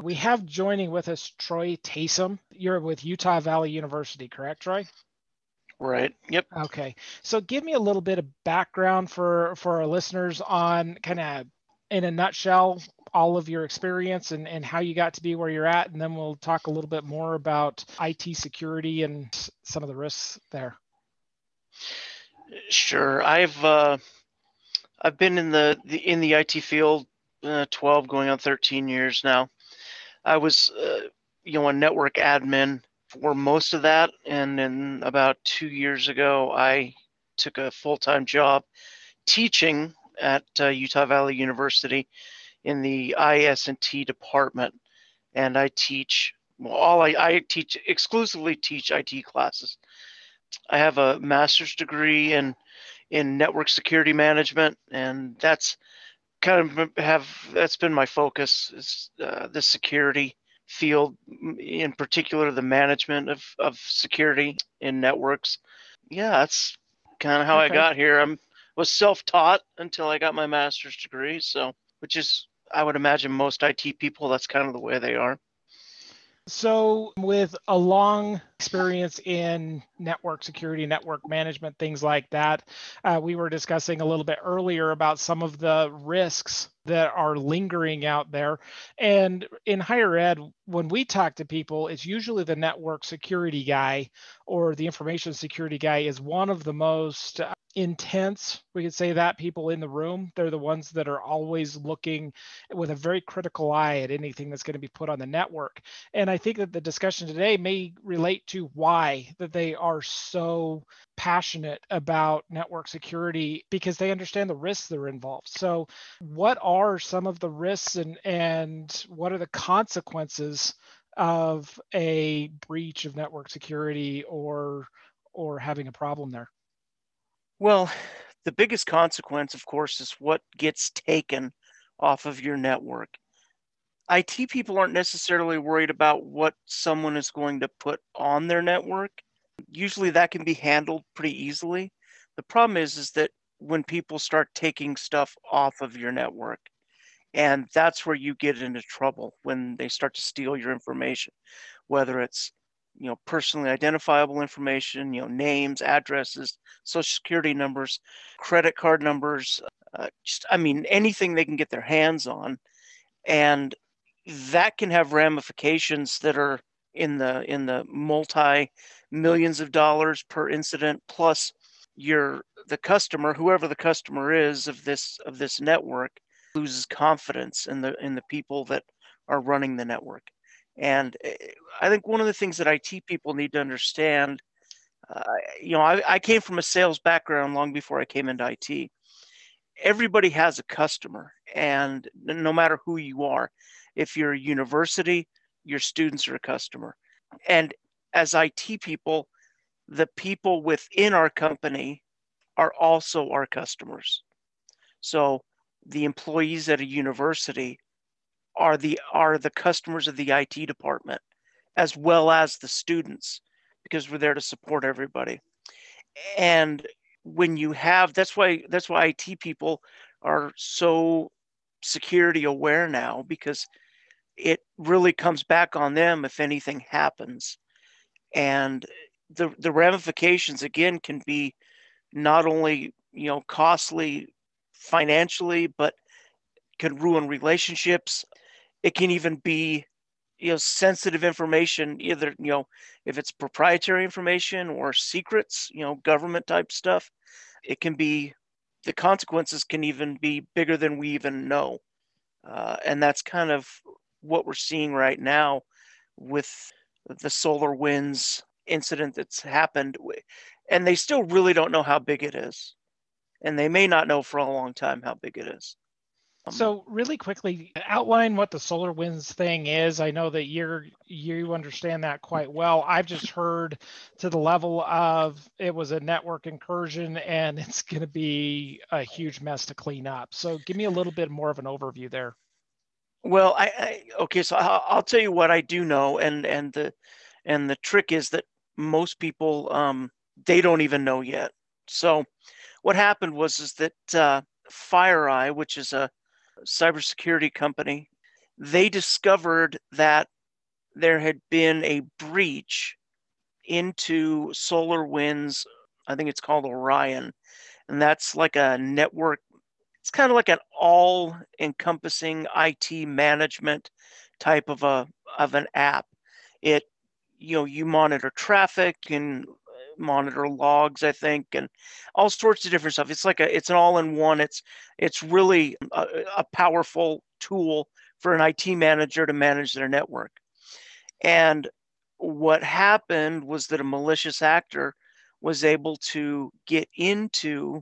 We have joining with us Troy Taysom. You're with Utah Valley University, correct, Troy? Right. Yep. Okay. So give me a little bit of background for for our listeners on kind of in a nutshell all of your experience and, and how you got to be where you're at and then we'll talk a little bit more about IT security and some of the risks there. Sure. I've uh, I've been in the, the in the IT field uh, 12 going on 13 years now. I was uh, you know a network admin for most of that. And then about two years ago, I took a full time job teaching at uh, Utah Valley University in the IS&T department. And I teach, well, all I, I teach exclusively teach IT classes. I have a master's degree in in network security management, and that's kind of have that's been my focus is uh, the security field, in particular the management of, of security in networks. Yeah, that's kind of how okay. I got here. I'm was self-taught until I got my master's degree, so which is I would imagine most IT people that's kind of the way they are. So, with a long experience in network security, network management, things like that, uh, we were discussing a little bit earlier about some of the risks that are lingering out there. And in higher ed, when we talk to people, it's usually the network security guy or the information security guy is one of the most intense we could say that people in the room. They're the ones that are always looking with a very critical eye at anything that's going to be put on the network. And i think that the discussion today may relate to why that they are so passionate about network security because they understand the risks that are involved. So what are some of the risks and and what are the consequences of a breach of network security or or having a problem there well, the biggest consequence, of course, is what gets taken off of your network. IT people aren't necessarily worried about what someone is going to put on their network. Usually that can be handled pretty easily. The problem is is that when people start taking stuff off of your network, and that's where you get into trouble when they start to steal your information, whether it's you know personally identifiable information you know names addresses social security numbers credit card numbers uh, just i mean anything they can get their hands on. And that can have ramifications that are in the in the multi millions of dollars per incident plus your the customer whoever the customer is of this of this network loses confidence in the in the people that are running the network and eh, I think one of the things that IT people need to understand, uh, you know, I, I came from a sales background long before I came into IT. Everybody has a customer, and no matter who you are, if you're a university, your students are a customer. And as IT people, the people within our company are also our customers. So the employees at a university are the are the customers of the IT department as well as the students because we're there to support everybody. And when you have that's why that's why IT people are so security aware now because it really comes back on them if anything happens. And the the ramifications again can be not only you know costly financially but can ruin relationships it can even be you know sensitive information either you know if it's proprietary information or secrets you know government type stuff it can be the consequences can even be bigger than we even know. Uh, and that's kind of what we're seeing right now with the SolarWinds incident that's happened. And they still really don't know how big it is. And they may not know for a long time how big it is so really quickly outline what the SolarWinds thing is. I know that you're you understand that quite well. I've just heard to the level of it was a network incursion and it's going to be a huge mess to clean up. So give me a little bit more of an overview there. Well, I, I okay, so I'll, I'll, tell you what I do know, and and the and the trick is that most people um, they don't even know yet. So what happened was is that uh, FireEye, which is a cybersecurity company they discovered that there had been a breach into SolarWinds. I think it's called Orion, and that's like a network. It's kind of like an all-encompassing IT management type of a of an app. It you know you monitor traffic and monitor logs i think and all sorts of different stuff. It's like a it's an all-in-one. It's it's really a, a powerful tool for an it manager to manage their network. And what happened was that a malicious actor was able to get into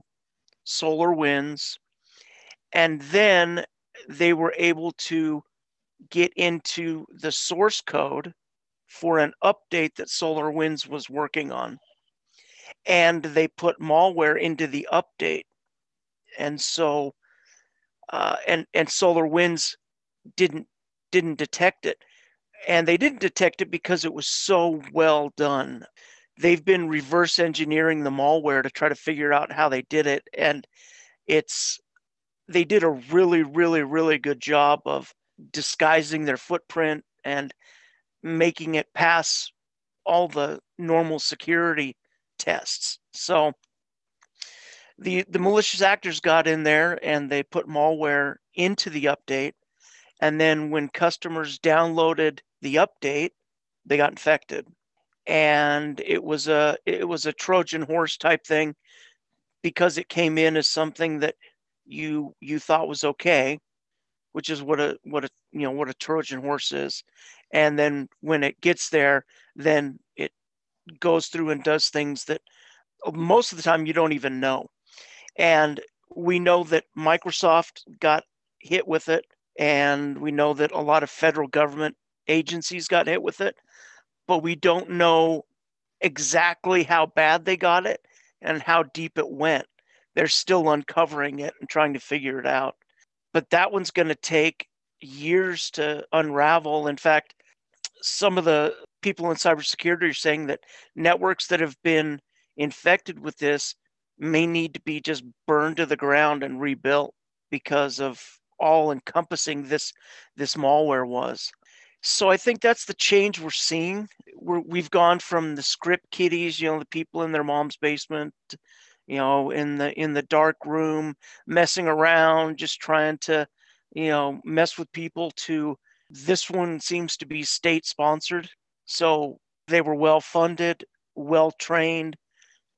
SolarWinds and then they were able to get into the source code for an update that SolarWinds was working on. And they put malware into the update. And so uh, and and SolarWinds didn't didn't detect it. And they didn't detect it because it was so well done. They've been reverse engineering the malware to try to figure out how they did it. And it's they did a really, really, really good job of disguising their footprint and making it pass all the normal security tests. So the the malicious actors got in there and they put malware into the update. And then when customers downloaded the update they got infected. And it was a it was a trojan horse type thing because it came in as something that you you thought was okay which is what a what a you know what a Trojan horse is, and then when it gets there, then goes through and does things that most of the time you don't even know, and we know that Microsoft got hit with it, and we know that a lot of federal government agencies got hit with it, but we don't know exactly how bad they got it and how deep it went. They're still uncovering it and trying to figure it out but that one's going to take years to unravel. In fact, some of the people in cybersecurity are saying that networks that have been infected with this may need to be just burned to the ground and rebuilt because of all encompassing this this malware was. So I think that's the change we're seeing. We're, we've gone from the script kiddies, you know, the people in their mom's basement, you know, in the in the dark room, messing around, just trying to, you know, mess with people to this one seems to be state sponsored. So they were well funded, well trained,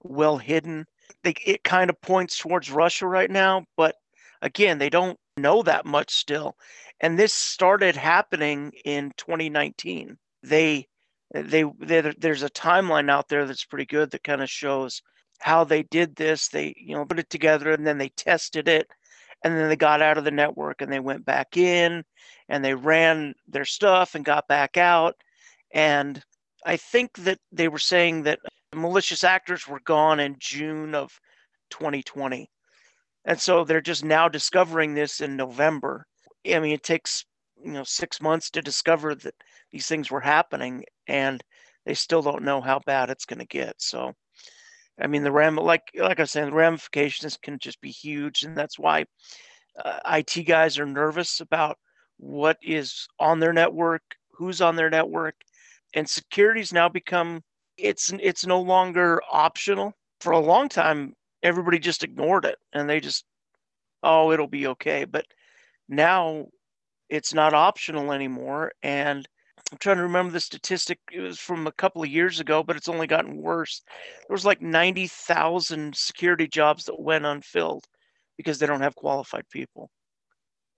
well hidden. They, it kind of points towards Russia right now, but again, they don't know that much still. And this started happening in 2019. They they, there's a timeline out there that's pretty good that kind of shows how they did this. They, you know, put it together and then they tested it and then they got out of the network and they went back in and they ran their stuff and got back out. And I think that they were saying that malicious actors were gone in June of 2020. And so they're just now discovering this in November. I mean, it takes, you know, six months to discover that these things were happening and they still don't know how bad it's going to get. So, I mean, the ram like like I saying, the ramifications can just be huge, and that's why uh, IT guys are nervous about what is on their network, who's on their network, and security's now become it's it's no longer optional. For a long time, everybody just ignored it, and they just oh, it'll be okay. But now it's not optional anymore, and I'm trying to remember the statistic. It was from a couple of years ago, but it's only gotten worse. There was like 90,000 security jobs that went unfilled because they don't have qualified people.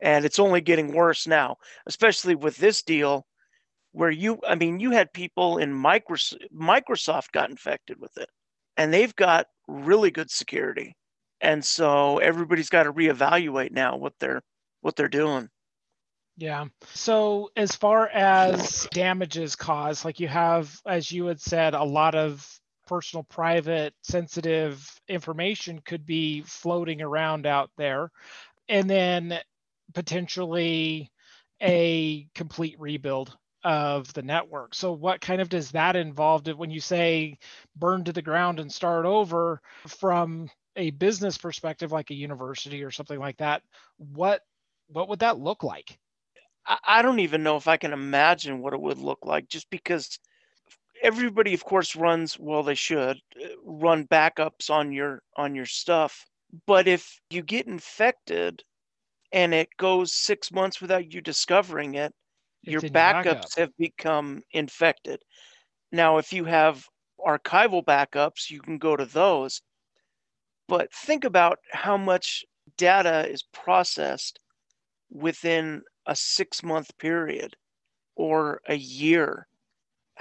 And it's only getting worse now, especially with this deal where you, I mean, you had people in Microsoft, Microsoft got infected with it and they've got really good security. And so everybody's got to reevaluate now what they're, what they're doing. Yeah. So as far as damages caused, like you have, as you had said, a lot of personal, private, sensitive information could be floating around out there. And then potentially a complete rebuild of the network. So what kind of does that involve when you say burn to the ground and start over from a business perspective like a university or something like that? What what would that look like? I don't even know if I can imagine what it would look like just because everybody of course runs well they should uh, run backups on your on your stuff but if you get infected and it goes 6 months without you discovering it your backups backup. have become infected now if you have archival backups you can go to those but think about how much data is processed within a 6 month period or a year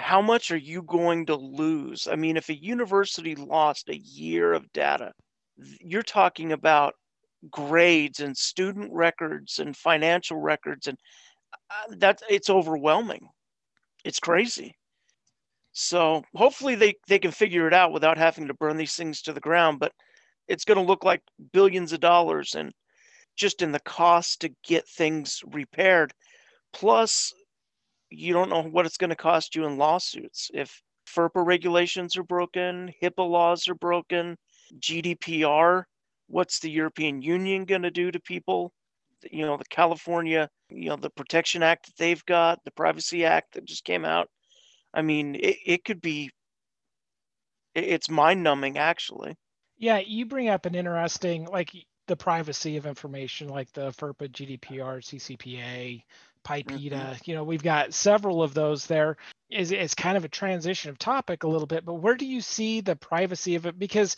how much are you going to lose? I mean, if a university lost a year of data, you're talking about grades and student records and financial records, and uh, that it's overwhelming. It's crazy. So hopefully they, they can figure it out without having to burn these things to the ground, but it's going to look like billions of dollars and just in the cost to get things repaired. Plus, you don't know what it's going to cost you in lawsuits. If FERPA regulations are broken, HIPAA laws are broken, GDPR, what's the European Union going to do to people? You know, the California, you know, the Protection Act that they've got, the Privacy Act that just came out. I mean, it, it could be, it's mind numbing actually. Yeah, you bring up an interesting, like the privacy of information, like the FERPA, GDPR, CCPA, PIPEDA. Mm-hmm. You know, we've got several of those there. Is it's kind of a transition of topic a little bit, but where do you see the privacy of it? Because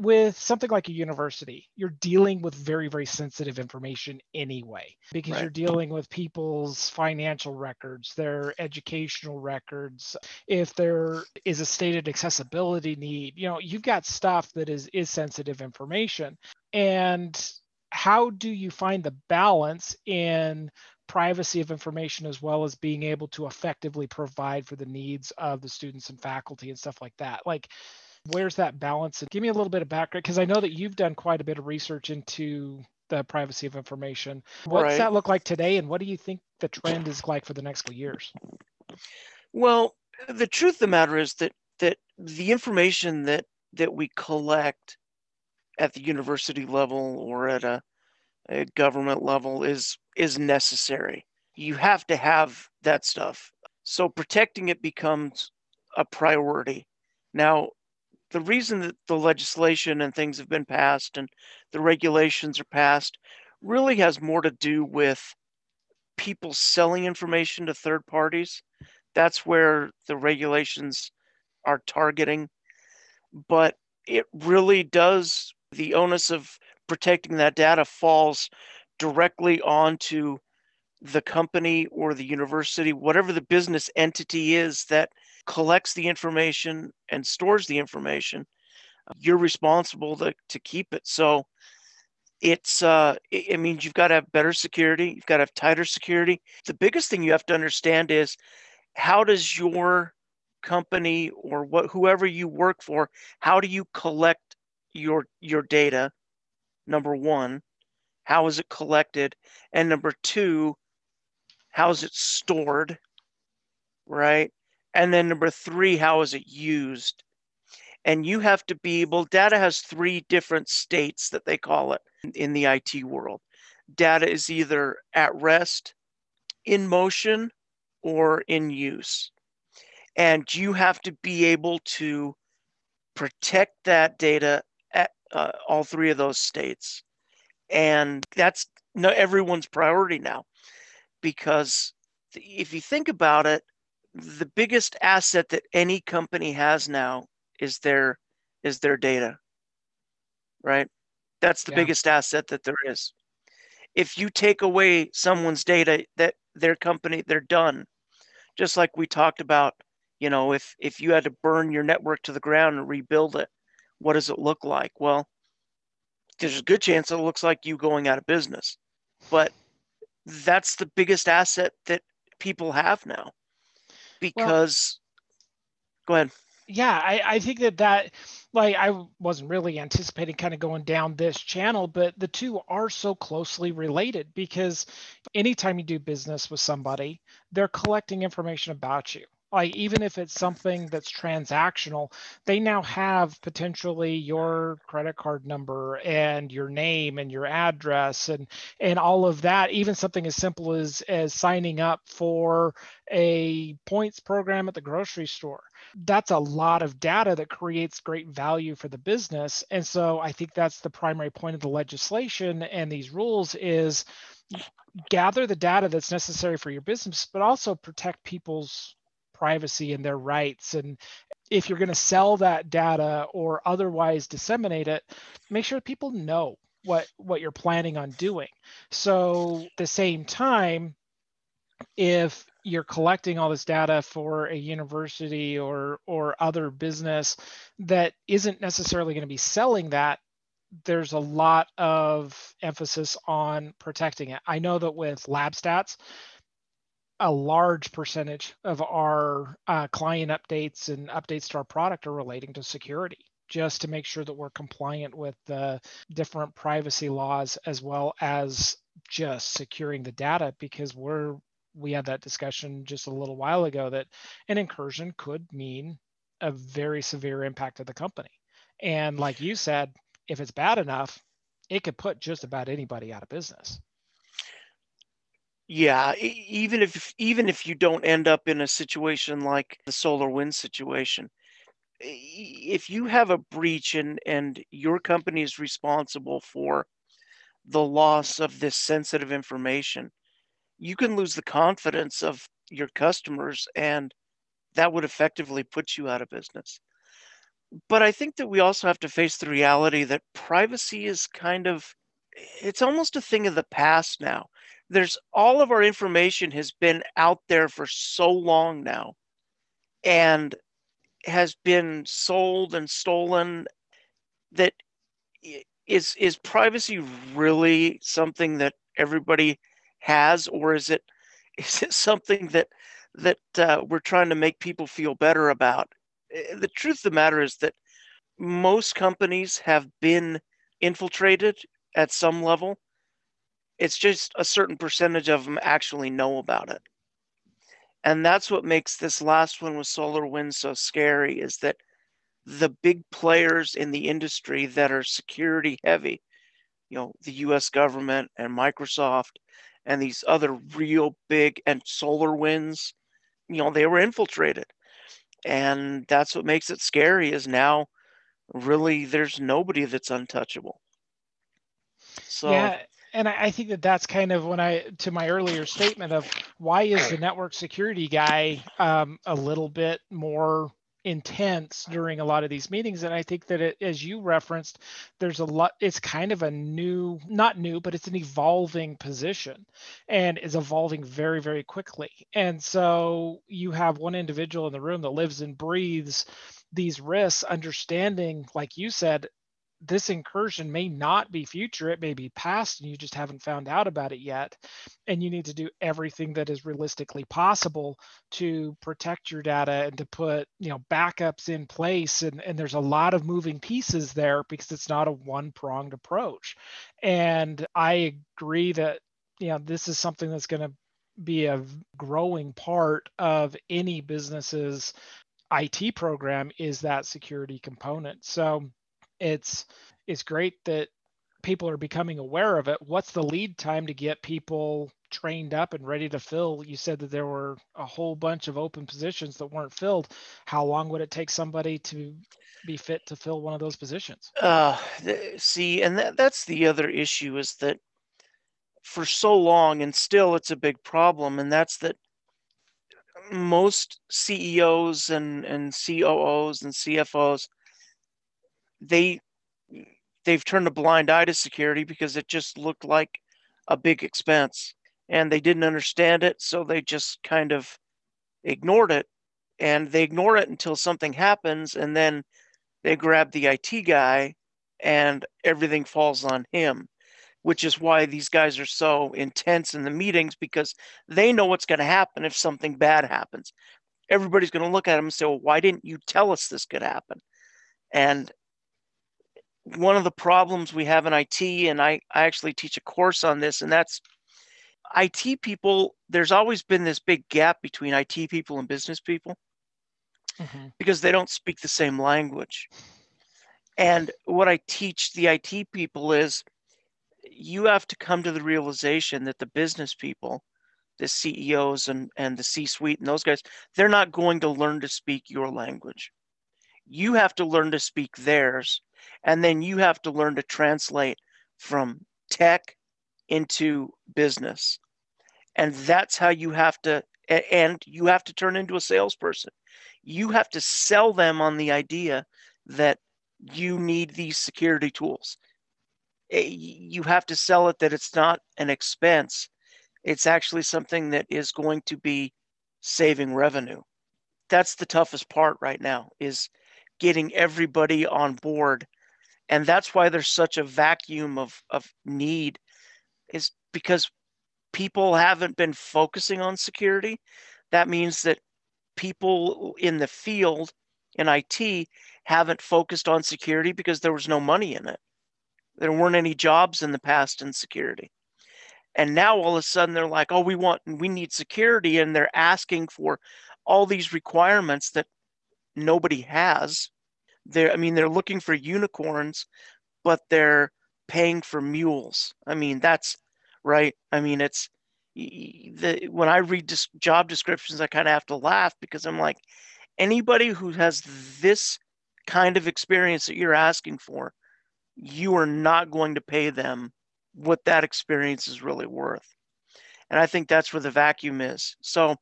with something like a university, you're dealing with very, very sensitive information anyway, because right. you're dealing with people's financial records, their educational records. If there is a stated accessibility need, you know, you've got stuff that is is sensitive information. And how do you find the balance in privacy of information as well as being able to effectively provide for the needs of the students and faculty and stuff like that like where's that balance and give me a little bit of background because i know that you've done quite a bit of research into the privacy of information what's right. that look like today and what do you think the trend is like for the next few years well the truth of the matter is that that the information that that we collect at the university level or at a government level is is necessary. You have to have that stuff. So protecting it becomes a priority. Now, the reason that the legislation and things have been passed and the regulations are passed really has more to do with people selling information to third parties. That's where the regulations are targeting. But it really does, the onus of protecting that data falls directly onto the company or the university, whatever the business entity is that collects the information and stores the information, you're responsible to, to keep it. So it's uh it, it means you've got to have better security, you've got to have tighter security. The biggest thing you have to understand is how does your company or what whoever you work for, how do you collect your your data number one, how is it collected? And number two, how is it stored? Right? And then number three, how is it used? And you have to be able, data has three different states that they call it in the IT world. Data is either at rest, in motion, or in use. And you have to be able to protect that data uh, all three of those states. And that's no everyone's priority now because if you think about it, the biggest asset that any company has now is their is their data. Right? That's the yeah. biggest asset that there is. If you take away someone's data that their company they're done. Just like we talked about, you know, if if you had to burn your network to the ground and rebuild it, what does it look like? Well, there's a good chance it looks like you going out of business. But that's the biggest asset that people have now because well, go ahead. Yeah I, I think that that like i wasn't really anticipating kind of going down this channel but the two are so closely related because anytime you do business with somebody they're collecting information about you like even if it's something that's transactional they now have potentially your credit card number and your name and your address and and all of that. Even something as simple as as signing up for a points program at the grocery store. That's a lot of data that creates great value for the business. And so i think that's the primary point of the legislation and these rules is gather the data that's necessary for your business but also protect people's privacy and their rights. And if you're going to sell that data or otherwise disseminate it, make sure people know what what you're planning on doing. So at the same time, if you're collecting all this data for a university or or other business that isn't necessarily going to be selling that there's a lot of emphasis on protecting it. I know that with LabStats, a large percentage of our uh, client updates and updates to our product are relating to security just to make sure that we're compliant with the different privacy laws as well as just securing the data because we're we had that discussion just a little while ago that an incursion could mean a very severe impact to the company. And like you said if it's bad enough it could put just about anybody out of business yeah, even if even if you don't end up in a situation like the solar wind situation, if you have a breach and and your company is responsible for the loss of this sensitive information, you can lose the confidence of your customers and that would effectively put you out of business. But I think that we also have to face the reality that privacy is kind of it's almost a thing of the past now there's all of our information has been out there for so long now and has been sold and stolen that is is privacy really something that everybody has or is it is it something that that uh, we're trying to make people feel better about? The truth of the matter is that most companies have been infiltrated at some level it's just a certain percentage of them actually know about it. And that's what makes this last one with SolarWinds so scary is that the big players in the industry that are security heavy, you know, the US government and Microsoft and these other real big and SolarWinds, you know, they were infiltrated. And that's what makes it scary is now really there's nobody that's untouchable. So yeah, and I, think that that's kind of when I to my earlier statement of why is the network security guy um, a little bit more intense during a lot of these meetings? And i think that it, as you referenced there's a lot it's kind of a new not new but it's an evolving position and is evolving very very quickly. And so you have one individual in the room that lives and breathes these risks understanding like you said this incursion may not be future it may be past and you just haven't found out about it yet and you need to do everything that is realistically possible to protect your data and to put you know backups in place and, and there's a lot of moving pieces there because it's not a one pronged approach and i agree that you know this is something that's going to be a growing part of any business's IT program is that security component. So it's it's great that people are becoming aware of it. What's the lead time to get people trained up and ready to fill? You said that there were a whole bunch of open positions that weren't filled. How long would it take somebody to be fit to fill one of those positions? Uh, see, and that, that's the other issue is that for so long, and still it's a big problem, and that's that most CEOs and, and COOs and CFOs they they've turned a blind eye to security because it just looked like a big expense. And they didn't understand it so they just kind of ignored it. And they ignore it until something happens and then they grab the IT guy and everything falls on him which is why these guys are so intense in the meetings because they know what's going to happen if something bad happens. Everybody's going to look at them and say well why didn't you tell us this could happen? And one of the problems we have in IT, and I, I actually teach a course on this, and that's IT people, there's always been this big gap between IT people and business people mm-hmm. because they don't speak the same language. And what I teach the IT people is you have to come to the realization that the business people, the CEOs and, and the C suite and those guys, they're not going to learn to speak your language. You have to learn to speak theirs. And then you have to learn to translate from tech into business. And that's how you have to, and you have to turn into a salesperson. You have to sell them on the idea that you need these security tools. You have to sell it that it's not an expense. It's actually something that is going to be saving revenue. That's the toughest part right now is getting everybody on board. And that's why there's such a vacuum of, of need is because people haven't been focusing on security. That means that people in the field in IT haven't focused on security because there was no money in it. There weren't any jobs in the past in security. And now all of a sudden they're like, oh, we want, we need security. And they're asking for all these requirements that nobody has. They're, I mean, they're looking for unicorns, but they're paying for mules. I mean, that's right. I mean, it's the when I read this job descriptions, I kind of have to laugh because I'm like, anybody who has this kind of experience that you're asking for, you are not going to pay them what that experience is really worth. And I think that's where the vacuum is. So,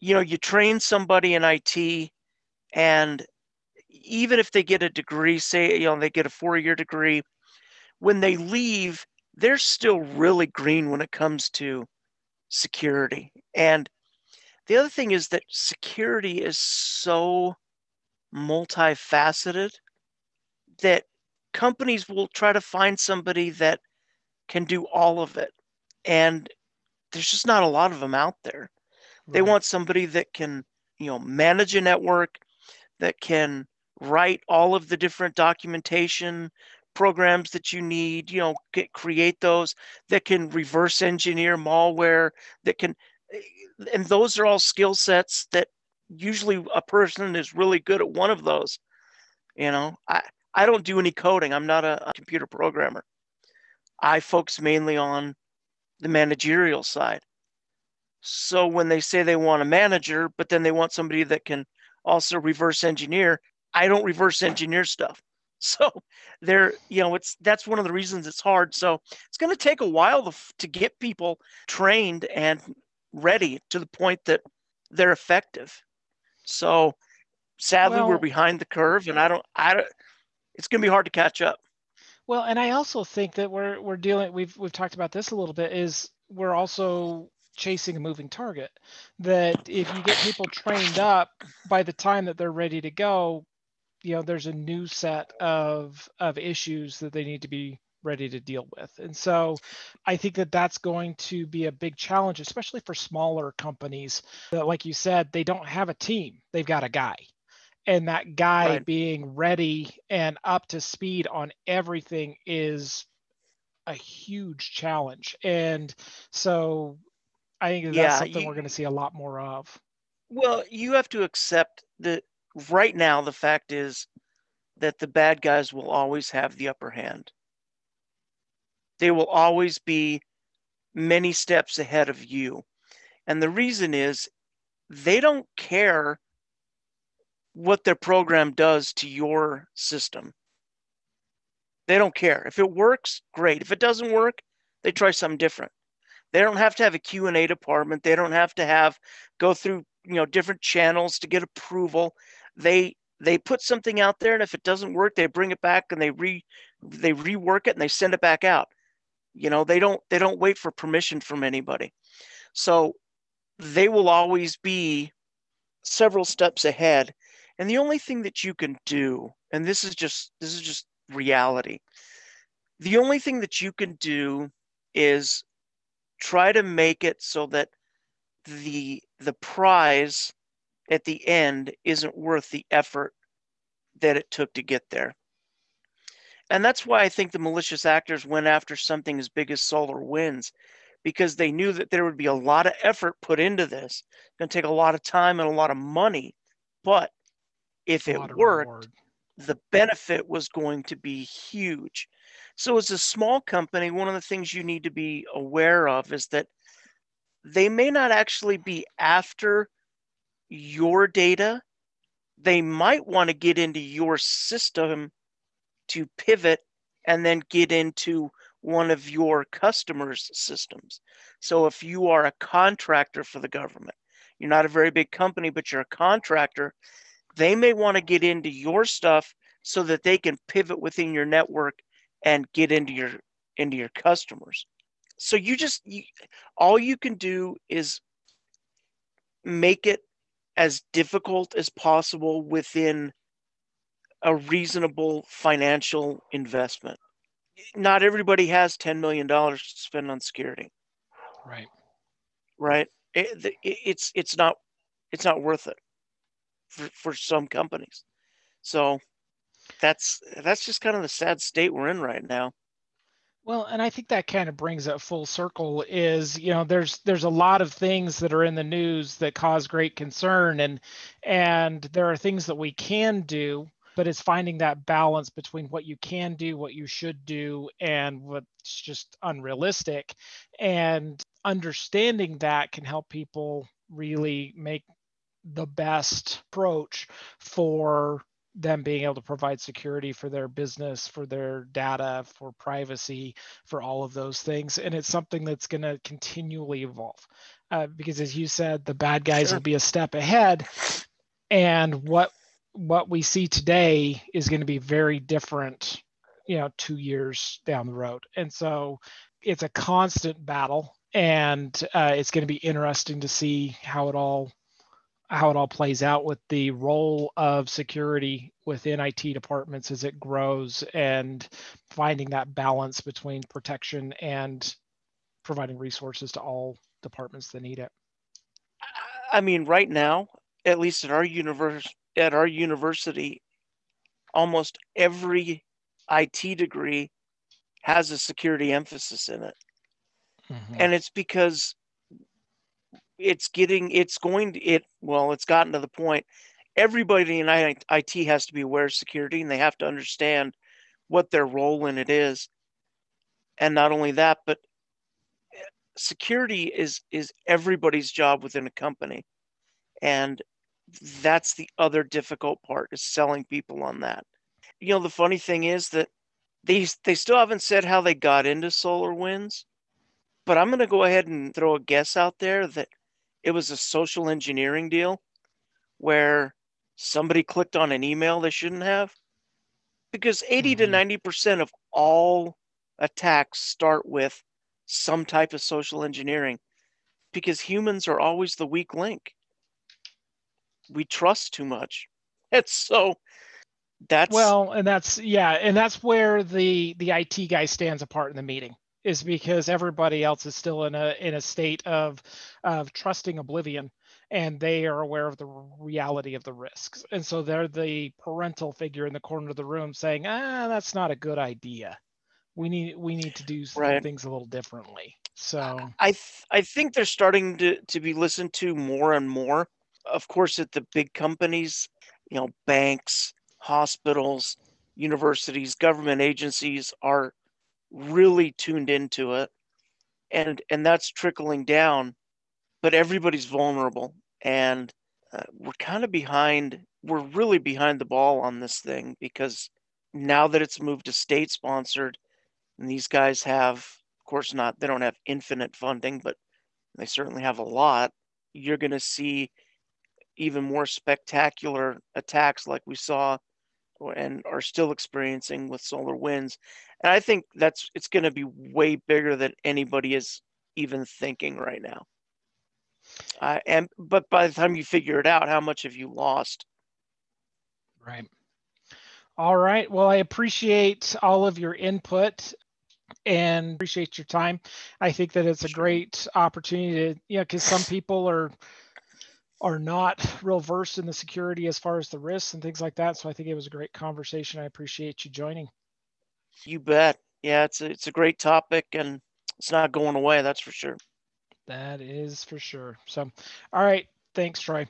you know, you train somebody in IT, and even if they get a degree, say, you know, they get a four year degree, when they leave, they're still really green when it comes to security. And the other thing is that security is so multifaceted that companies will try to find somebody that can do all of it. And there's just not a lot of them out there. Right. They want somebody that can, you know, manage a network, that can write all of the different documentation programs that you need, you know, get, create those that can reverse engineer malware, that can, and those are all skill sets that usually a person is really good at one of those. You know, I, I don't do any coding. I'm not a, a computer programmer. I focus mainly on the managerial side. So when they say they want a manager, but then they want somebody that can also reverse engineer, I don't reverse engineer stuff. So there, you know, it's that's one of the reasons it's hard. So it's going to take a while to, to get people trained and ready to the point that they're effective. So sadly, well, we're behind the curve, and I don't, I don't. It's going to be hard to catch up. Well, and I also think that we're we're dealing. We've we've talked about this a little bit. Is we're also chasing a moving target. That if you get people trained up, by the time that they're ready to go, you know, there's a new set of of issues that they need to be ready to deal with. And so I think that that's going to be a big challenge, especially for smaller companies that, like you said, they don't have a team, they've got a guy. And that guy right. being ready and up to speed on everything is a huge challenge. And so I think that's yeah, something you, we're going to see a lot more of. Well, you have to accept that right now, the fact is that the bad guys will always have the upper hand they will always be many steps ahead of you. And the reason is they don't care what their program does to your system. They don't care. If it works, great. If it doesn't work, they try something different. They don't have to have a Q&A department. They don't have to have go through, you know, different channels to get approval. They they put something out there and if it doesn't work, they bring it back and they re they rework it and they send it back out. You know, they don't they don't wait for permission from anybody. So they will always be several steps ahead. And the only thing that you can do, and this is just this is just reality. The only thing that you can do is try to make it so that the the prize at the end isn't worth the effort that it took to get there. And that's why I think the malicious actors went after something as big as SolarWinds because they knew that there would be a lot of effort put into this. It's going to take a lot of time and a lot of money, but if it worked, reward. The benefit was going to be huge. So, as a small company, one of the things you need to be aware of is that they may not actually be after your data. They might want to get into your system to pivot and then get into one of your customers' systems. So if you are a contractor for the government, you're not a very big company, but you're a contractor, they may want to get into your stuff so that they can pivot within your network and get into your into your customers. So you just you, all you can do is make it as difficult as possible within a reasonable financial investment. Not everybody has $10 million to spend on security. Right. Right. It, it's, it's not, it's not worth it for, for some companies. So that's, that's just kind of the sad state we're in right now. Well, and I think that kind of brings it full circle is, you know, there's there's a lot of things that are in the news that cause great concern and and there are things that we can do, but it's finding that balance between what you can do, what you should do and what's just unrealistic and understanding that can help people really make the best approach for them being able to provide security for their business, for their data, for privacy, for all of those things. And it's something that's going to continually evolve. Uh, because as you said, the bad guys sure. will be a step ahead. And what what we see today is going to be very different, you know, two years down the road. And so it's a constant battle. And uh, it's going to be interesting to see how it all how it all plays out with the role of security within IT departments as it grows and finding that balance between protection and providing resources to all departments that need it. I mean, right now, at least at our universe, at our university, almost every IT degree has a security emphasis in it. Mm-hmm. And it's because it's getting it's going to it well it's gotten to the point everybody in IT has to be aware of security and they have to understand what their role in it is. And not only that but security is is everybody's job within a company. And that's the other difficult part is selling people on that. You know the funny thing is that they they still haven't said how they got into SolarWinds but i'm going to go ahead and throw a guess out there that it was a social engineering deal where somebody clicked on an email they shouldn't have. Because 80 mm-hmm. to 90 percent of all attacks start with some type of social engineering because humans are always the weak link. We trust too much. It's so that's well and that's yeah and that's where the the it guy stands apart in the meeting is because everybody else is still in a in a state of of trusting oblivion and they are aware of the reality of the risks. And so they're the parental figure in the corner of the room saying ah that's not a good idea. We need we need to do right. things a little differently. So i th- i think they're starting to to be listened to more and more. Of course at the big companies you know banks hospitals universities government agencies are really tuned into it and and that's trickling down but everybody's vulnerable and uh, we're kind of behind we're really behind the ball on this thing because now that it's moved to state sponsored and these guys have of course not they don't have infinite funding but they certainly have a lot you're going to see even more spectacular attacks like we saw and are still experiencing with SolarWinds and i think that's it's going to be way bigger than anybody is even thinking right now uh, and but by the time you figure it out how much have you lost right all right well i appreciate all of your input and appreciate your time i think that it's a great opportunity to you know because some people are are not real versed in the security as far as the risks and things like that. So I think it was a great conversation. I appreciate you joining. You bet. Yeah, it's a, it's a great topic, and it's not going away. That's for sure. That is for sure. So, all right. Thanks, Troy.